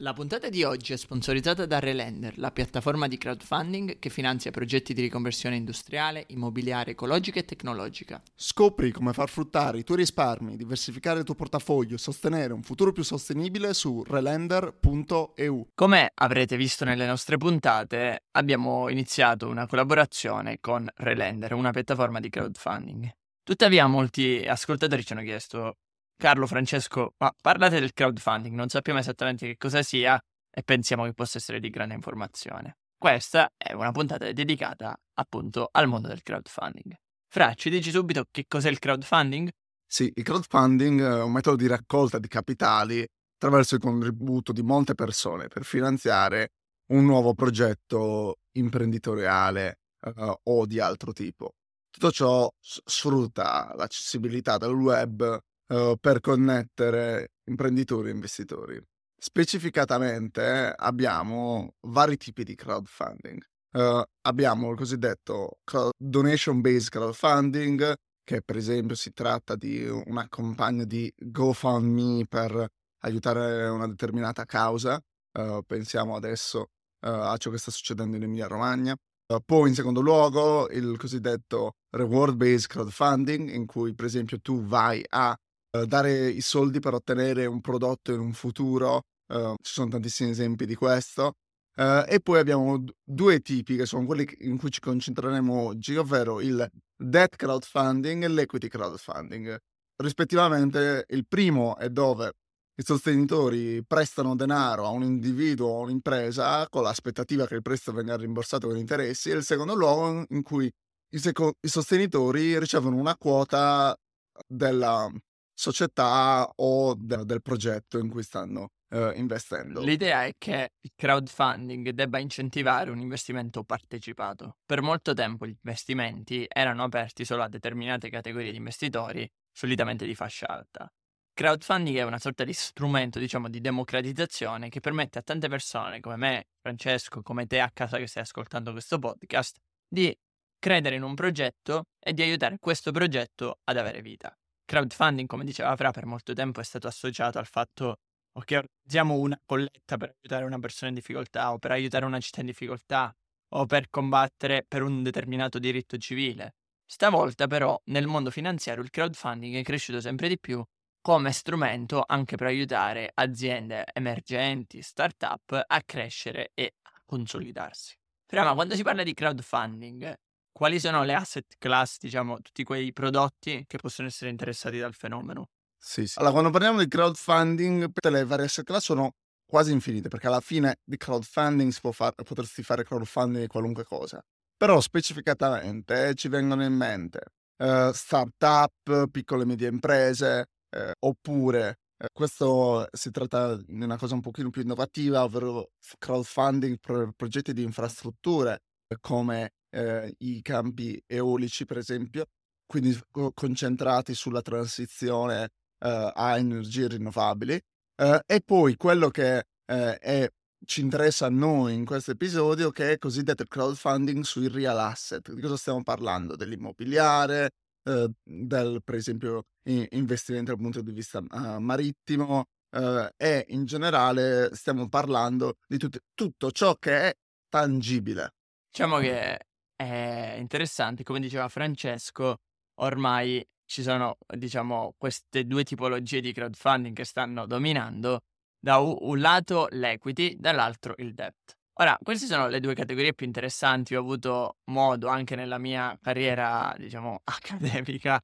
La puntata di oggi è sponsorizzata da Relender, la piattaforma di crowdfunding che finanzia progetti di riconversione industriale, immobiliare, ecologica e tecnologica. Scopri come far fruttare i tuoi risparmi, diversificare il tuo portafoglio e sostenere un futuro più sostenibile su relender.eu. Come avrete visto nelle nostre puntate, abbiamo iniziato una collaborazione con Relender, una piattaforma di crowdfunding. Tuttavia molti ascoltatori ci hanno chiesto Carlo, Francesco, ma parlate del crowdfunding, non sappiamo esattamente che cosa sia e pensiamo che possa essere di grande informazione. Questa è una puntata dedicata appunto al mondo del crowdfunding. Fra, ci dici subito che cos'è il crowdfunding? Sì, il crowdfunding è un metodo di raccolta di capitali attraverso il contributo di molte persone per finanziare un nuovo progetto imprenditoriale uh, o di altro tipo. Tutto ciò sfrutta l'accessibilità del web uh, per connettere imprenditori e investitori. Specificatamente abbiamo vari tipi di crowdfunding. Uh, abbiamo il cosiddetto donation-based crowdfunding, che per esempio si tratta di una campagna di GoFundMe per aiutare una determinata causa. Uh, pensiamo adesso uh, a ciò che sta succedendo in Emilia Romagna. poi in secondo luogo il cosiddetto reward-based crowdfunding, in cui per esempio tu vai a eh, dare i soldi per ottenere un prodotto in un futuro, uh, ci sono tantissimi esempi di questo. Uh, e poi abbiamo due tipi che sono quelli in cui ci concentreremo oggi, ovvero il debt crowdfunding e l'equity crowdfunding. Rispettivamente il primo è dove i sostenitori prestano denaro a un individuo o a un'impresa con l'aspettativa che il prestito venga rimborsato con interessi e il secondo luogo in cui i, seco- i sostenitori ricevono una quota della, società o de- del progetto in cui stanno uh, investendo. L'idea è che il crowdfunding debba incentivare un investimento partecipato. Per molto tempo gli investimenti erano aperti solo a determinate categorie di investitori, solitamente di fascia alta. Crowdfunding è una sorta di strumento, diciamo, di democratizzazione che permette a tante persone come me, Francesco, come te a casa che stai ascoltando questo podcast, di credere in un progetto e di aiutare questo progetto ad avere vita crowdfunding, come diceva Fra, per molto tempo è stato associato al fatto ok, organizziamo una colletta per aiutare una persona in difficoltà o per aiutare una città in difficoltà o per combattere per un determinato diritto civile. Stavolta però nel mondo finanziario il crowdfunding è cresciuto sempre di più come strumento anche per aiutare aziende emergenti, start-up a crescere e a consolidarsi. Però ma quando si parla di crowdfunding quali sono le asset class, diciamo, tutti quei prodotti che possono essere interessati dal fenomeno? Sì, sì. Allora, quando parliamo di crowdfunding, le varie asset class sono quasi infinite, perché alla fine di crowdfunding si può fare, potresti fare crowdfunding di qualunque cosa. Però specificatamente ci vengono in mente uh, start-up, piccole e medie imprese, uh, oppure uh, questo si tratta di una cosa un pochino più innovativa, ovvero crowdfunding per progetti di infrastrutture come eh, i campi eolici, per esempio, quindi concentrati sulla transizione eh, a energie rinnovabili. Eh, e poi quello che eh, è, ci interessa a noi in questo episodio, che è cosiddetto crowdfunding sui real asset. Di cosa stiamo parlando? Dell'immobiliare, eh, del, per esempio, investimento dal punto di vista uh, marittimo, Uh, e in generale stiamo parlando di tut- tutto ciò che è tangibile. Diciamo che è interessante, come diceva Francesco, ormai ci sono, diciamo, queste due tipologie di crowdfunding che stanno dominando, da un lato l'equity, dall'altro il debt. Ora, queste sono le due categorie più interessanti, ho avuto modo anche nella mia carriera, diciamo, accademica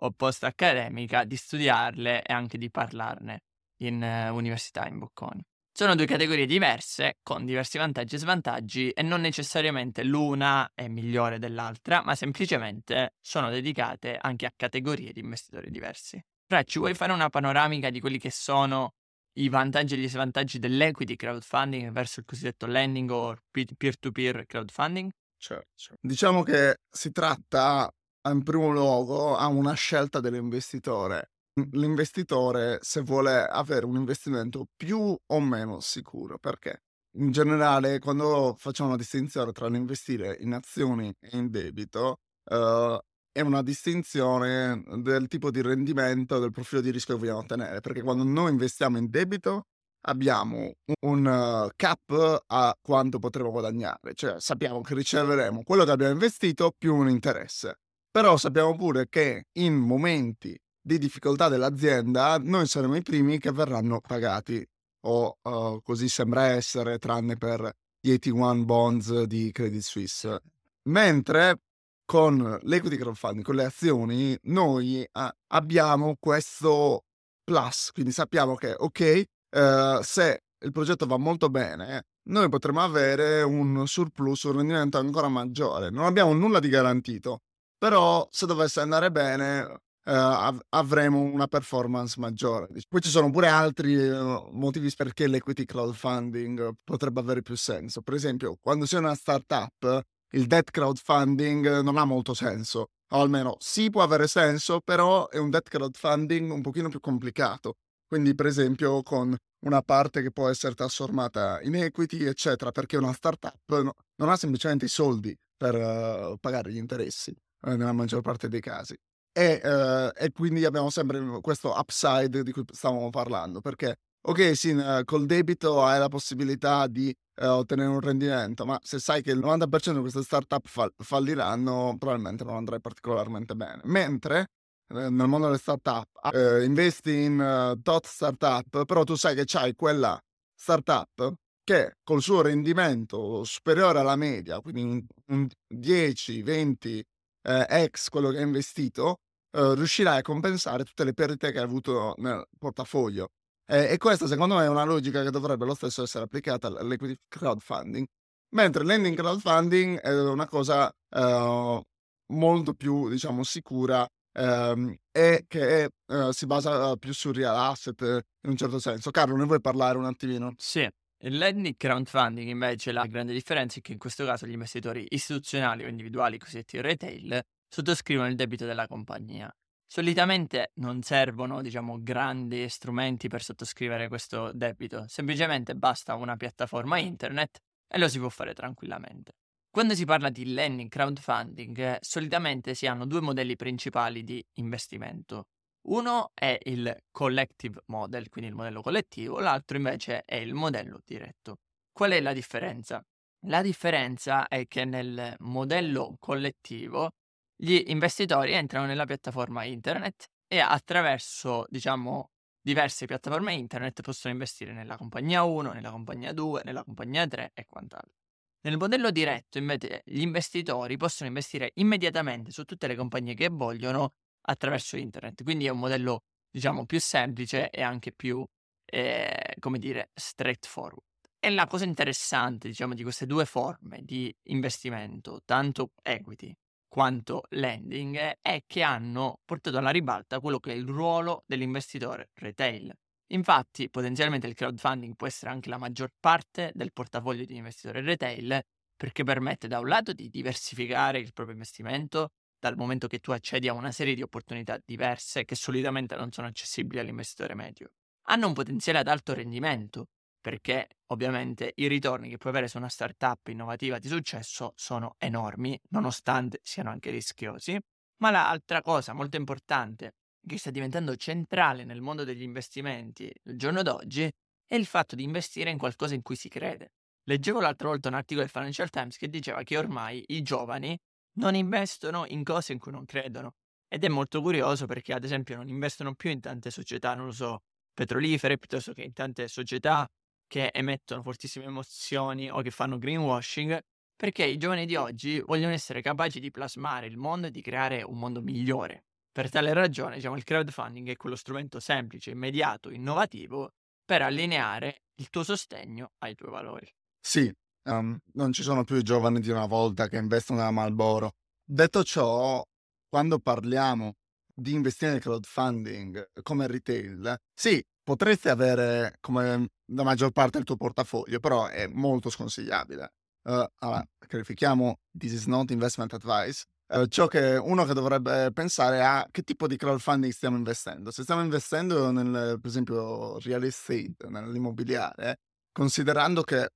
o post-accademica di studiarle e anche di parlarne in uh, università in Bocconi. Sono due categorie diverse, con diversi vantaggi e svantaggi, e non necessariamente l'una è migliore dell'altra, ma semplicemente sono dedicate anche a categorie di investitori diversi. Fra, ci vuoi fare una panoramica di quelli che sono i vantaggi e gli svantaggi dell'equity crowdfunding verso il cosiddetto lending o peer-to-peer crowdfunding? certo, certo. Diciamo che si tratta in primo luogo a una scelta dell'investitore. L'investitore se vuole avere un investimento più o meno sicuro, perché in generale quando facciamo una distinzione tra l'investire in azioni e in debito, uh, è una distinzione del tipo di rendimento, del profilo di rischio che vogliamo ottenere, perché quando noi investiamo in debito abbiamo un cap a quanto potremo guadagnare, cioè sappiamo che riceveremo quello che abbiamo investito più un interesse. Però sappiamo pure che in momenti di difficoltà dell'azienda noi saremo i primi che verranno pagati, o uh, così sembra essere, tranne per gli 81 bonds di Credit Suisse. Mentre con l'equity crowdfunding, con le azioni, noi uh, abbiamo questo plus, quindi sappiamo che ok, uh, se il progetto va molto bene, noi potremo avere un surplus, un rendimento ancora maggiore. Non abbiamo nulla di garantito, però se dovesse andare bene av- avremo una performance maggiore. Poi ci sono pure altri eh, motivi perché l'equity crowdfunding potrebbe avere più senso. Per esempio, quando sei una startup, il debt crowdfunding non ha molto senso. O almeno sì può avere senso, però è un debt crowdfunding un pochino più complicato. Quindi, per esempio, con una parte che può essere trasformata in equity, eccetera, perché una startup no, non ha semplicemente i soldi per uh, pagare gli interessi eh, nella maggior parte dei casi. E, uh, e, quindi abbiamo sempre questo upside di cui stavamo parlando, perché ok, sì, col debito hai la possibilità di uh, ottenere un rendimento, ma se sai che il 90% di queste startup fall- falliranno, probabilmente non andrai particolarmente bene. Mentre nel mondo delle startup uh, investi in tot startup, però tu sai che c'hai quella startup che col suo rendimento superiore alla media, quindi un, un 10, 20 eh, X quello che hai investito, eh, riuscirai a compensare tutte le perdite che hai avuto nel portafoglio. Eh, e questa secondo me è una logica che dovrebbe lo stesso essere applicata all'equity crowdfunding. Mentre l'ending crowdfunding è una cosa eh, molto più, diciamo, sicura ehm, e che eh, si basa più su real asset in un certo senso. Carlo, ne vuoi parlare un attimino? Sì. Lending crowdfunding invece la grande differenza è che in questo caso gli investitori istituzionali o individuali cosiddetti retail sottoscrivono il debito della compagnia. Solitamente non servono, diciamo, grandi strumenti per sottoscrivere questo debito, semplicemente basta una piattaforma internet e lo si può fare tranquillamente. Quando si parla di lending crowdfunding, solitamente si hanno due modelli principali di investimento. Uno è il collective model, quindi il modello collettivo, l'altro invece è il modello diretto. Qual è la differenza? La differenza è che nel modello collettivo gli investitori entrano nella piattaforma internet e attraverso, diciamo, diverse piattaforme internet possono investire nella compagnia 1, nella compagnia 2, nella compagnia 3 e quant'altro. Nel modello diretto, invece, gli investitori possono investire immediatamente su tutte le compagnie che vogliono attraverso internet. Quindi è un modello, diciamo, più semplice e anche più, eh, come dire, straightforward. E la cosa interessante, diciamo, di queste due forme di investimento, tanto equity quanto lending è che hanno portato alla ribalta quello che è il ruolo dell'investitore retail. Infatti, potenzialmente il crowdfunding può essere anche la maggior parte del portafoglio di investitore retail perché permette da un lato di diversificare il proprio investimento dal momento che tu accedi a una serie di opportunità diverse che solitamente non sono accessibili all'investitore medio. Hanno un potenziale ad alto rendimento perché ovviamente i ritorni che puoi avere su una startup innovativa di successo sono enormi, nonostante siano anche rischiosi. Ma l'altra cosa molto importante che sta diventando centrale nel mondo degli investimenti il giorno d'oggi è il fatto di investire in qualcosa in cui si crede. Leggevo l'altra volta un articolo del Financial Times che diceva che ormai i giovani non investono in cose in cui non credono. Ed è molto curioso perché, ad esempio, non investono più in tante società, non lo so, petrolifere, piuttosto che in tante società che emettono fortissime emozioni o che fanno greenwashing, perché i giovani di oggi vogliono essere capaci di plasmare il mondo e di creare un mondo migliore. Per tale ragione, diciamo, il crowdfunding è quello strumento semplice, immediato, innovativo per allineare il tuo sostegno ai tuoi valori. Sì, um, non ci sono più i giovani di una volta che investono nella Malboro. Detto ciò, quando parliamo di investire nel crowdfunding come retail, sì, potresti avere come la maggior parte del tuo portafoglio, però è molto sconsigliabile. Uh, allora, clarifichiamo, this is not investment advice. Uh, ciò che uno che dovrebbe pensare a che tipo di crowdfunding stiamo investendo. Se stiamo investendo nel, per esempio, real estate, nell'immobiliare, considerando che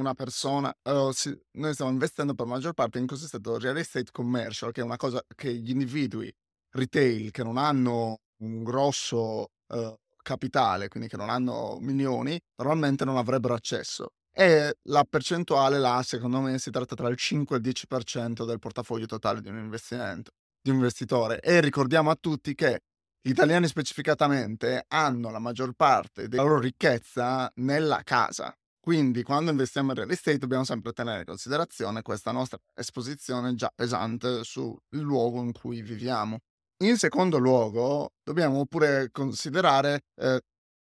una persona, uh, si, noi stiamo investendo per la maggior parte in cosiddetto real estate commercial, che è una cosa che gli individui retail che non hanno un grosso uh, capitale, quindi che non hanno milioni, normalmente non avrebbero accesso. E la percentuale là, secondo me, si tratta tra il 5 e il 10% del portafoglio totale di un investimento, di un investitore. E ricordiamo a tutti che gli italiani specificatamente hanno la maggior parte della loro ricchezza nella casa. Quindi quando investiamo in real estate dobbiamo sempre tenere in considerazione questa nostra esposizione già pesante sul luogo in cui viviamo. In secondo luogo, dobbiamo pure considerare, eh,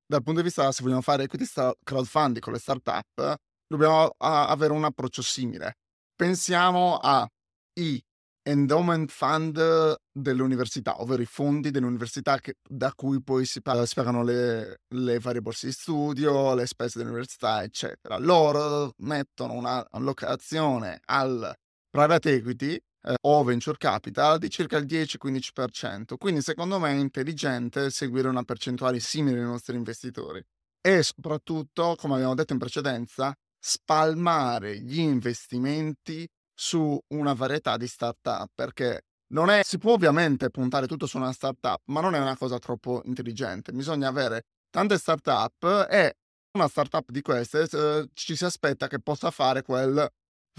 dal punto di vista, se vogliamo fare equity crowdfunding con le startup, dobbiamo a- avere un approccio simile. Pensiamo ai endowment fund delle università, ovvero i fondi delle università che, da cui poi si, si pagano le, le, varie borse di studio, le spese dell'università, eccetera. Loro mettono una allocazione al private equity eh, o venture capital di circa il 10-15%. Quindi secondo me è intelligente seguire una percentuale simile ai nostri investitori e soprattutto, come abbiamo detto in precedenza, spalmare gli investimenti su una varietà di startup perché non è, si può ovviamente puntare tutto su una startup, ma non è una cosa troppo intelligente. Bisogna avere tante startup e una startup di queste eh, ci si aspetta che possa fare quel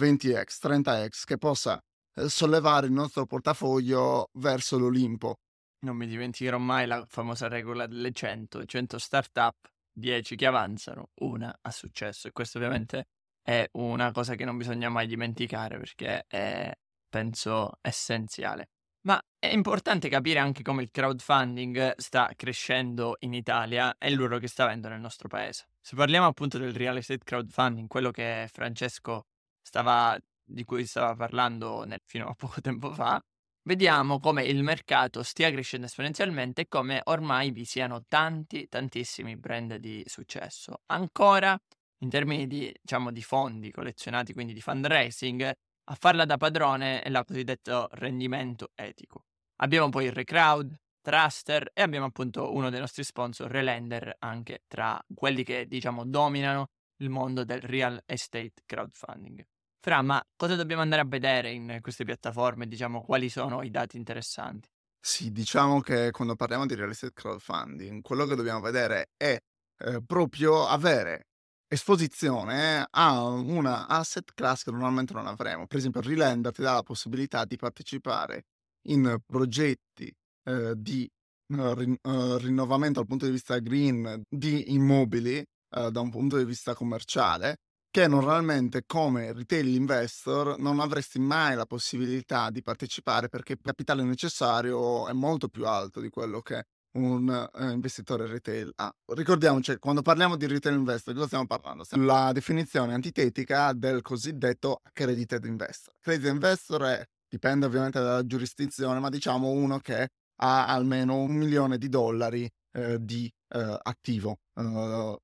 20x, 30x, che possa sollevare il nostro portafoglio verso l'Olimpo. Non mi dimenticherò mai la famosa regola delle 100, 100 startup, 10 che avanzano, una ha successo. E questo ovviamente è una cosa che non bisogna mai dimenticare perché è, penso, essenziale. Ma è importante capire anche come il crowdfunding sta crescendo in Italia e il ruolo che sta avendo nel nostro paese. Se parliamo appunto del real estate crowdfunding, quello che Francesco stava di cui stava parlando nel, fino a poco tempo fa, vediamo come il mercato stia crescendo esponenzialmente e come ormai vi siano tanti, tantissimi brand di successo. Ancora, in termini di, diciamo, di fondi collezionati, quindi di fundraising, a farla da padrone è il cosiddetto rendimento etico. Abbiamo poi il Recrowd, Truster e abbiamo appunto uno dei nostri sponsor, Relender, anche tra quelli che diciamo dominano il mondo del real estate crowdfunding. Fra, ma cosa dobbiamo andare a vedere in queste piattaforme? Diciamo, quali sono i dati interessanti? Sì, diciamo che quando parliamo di real estate crowdfunding, quello che dobbiamo vedere è eh, proprio avere esposizione a una asset class che normalmente non avremo. Per esempio, Relender ti dà la possibilità di partecipare in progetti eh, di uh, rin- uh, rinnovamento dal punto di vista green di immobili uh, da un punto di vista commerciale che normalmente come retail investor non avresti mai la possibilità di partecipare perché il capitale necessario è molto più alto di quello che un uh, investitore retail ha. Ricordiamoci, quando parliamo di retail investor, di cosa stiamo parlando? La definizione antitetica del cosiddetto accredited investor. Accredited investor è, dipende ovviamente dalla giurisdizione, ma diciamo uno che ha almeno un milione di dollari eh, di eh, attivo. Uh,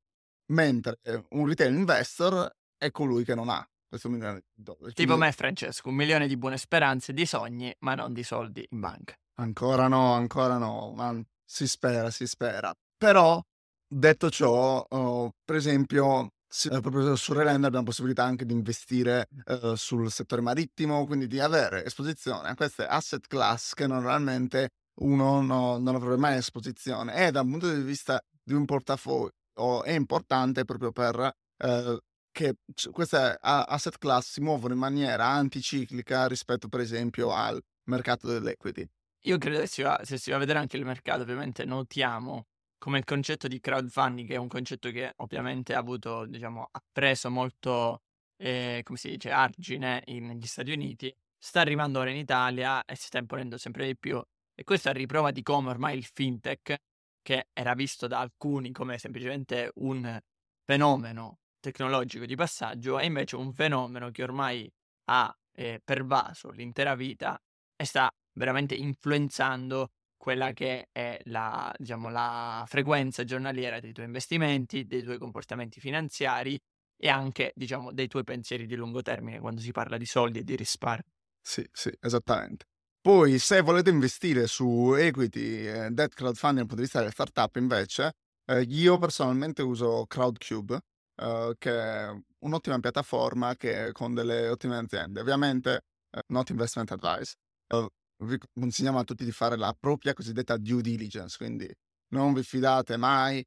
mentre un retail investor è colui che non ha questo milione di dollari. Tipo Quindi... me, Francesco, un milione di buone speranze, di sogni, ma non di soldi in banca. Ancora no, ancora no, ma si spera, si spera. Però, detto ciò, oh, per esempio, sì, eh, proprio su Relender abbiamo possibilità anche di investire eh, sul settore marittimo, quindi di avere esposizione a queste asset class che normalmente uno no, non avrebbe mai esposizione. E da un punto di vista di un portafoglio è importante proprio per eh, che queste asset class si muovono in maniera anticiclica rispetto per esempio al mercato dell'equity. Io credo che si va, se si va a vedere anche il mercato, ovviamente notiamo come il concetto di crowdfunding, che è un concetto che ovviamente ha avuto, diciamo, ha preso molto, eh, come si dice, argine negli Stati Uniti, sta arrivando ora in Italia e si sta imponendo sempre di più. E questo è riprova di come ormai il fintech, che era visto da alcuni come semplicemente un fenomeno tecnologico di passaggio è invece un fenomeno che ormai ha eh, pervaso l'intera vita e sta veramente influenzando quella che è la, diciamo, la frequenza giornaliera dei tuoi investimenti, dei tuoi comportamenti finanziari e anche, diciamo, dei tuoi pensieri di lungo termine quando si parla di soldi e di risparmio. Sì, sì, esattamente. Poi, se volete investire su equity, eh, debt crowdfunding dal punto di vista delle startup, invece, eh, io personalmente uso Crowdcube, eh, che è un'ottima piattaforma che con delle ottime aziende. Ovviamente, eh, not investment advice. Eh, vi consigliamo a tutti di fare la propria cosiddetta due diligence, quindi non vi fidate mai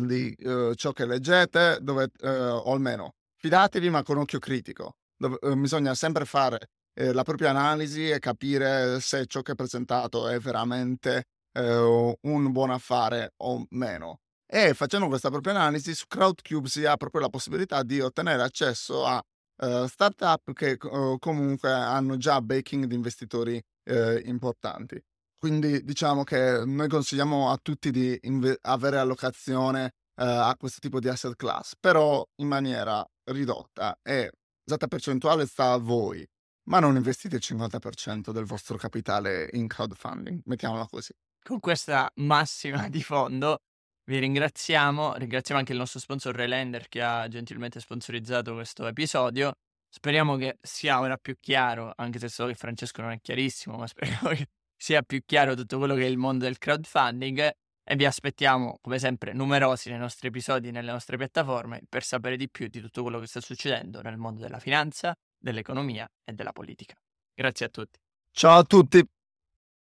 di ciò che leggete, dove, o almeno fidatevi ma con occhio critico. Dove, bisogna sempre fare eh, la propria analisi e capire se ciò che è presentato è veramente un buon affare o meno. E facendo questa propria analisi su Crowdcube si ha proprio la possibilità di ottenere accesso a uh, startup che uh, comunque hanno già backing di investitori uh, importanti. Quindi diciamo che noi consigliamo a tutti di inve- avere allocazione a questo tipo di asset class, però in maniera ridotta e esatta percentuale sta a voi ma non investite il 50% del vostro capitale in crowdfunding, mettiamola così. Con questa massima di fondo vi ringraziamo, ringraziamo anche il nostro sponsor Relender che ha gentilmente sponsorizzato questo episodio. Speriamo che sia ora più chiaro, anche se so che Francesco non è chiarissimo, ma speriamo che sia più chiaro tutto quello che è il mondo del crowdfunding e vi aspettiamo come sempre numerosi nei nostri episodi nelle nostre piattaforme per sapere di più di tutto quello che sta succedendo nel mondo della finanza, dell'economia e della politica. Grazie a tutti. Ciao a tutti.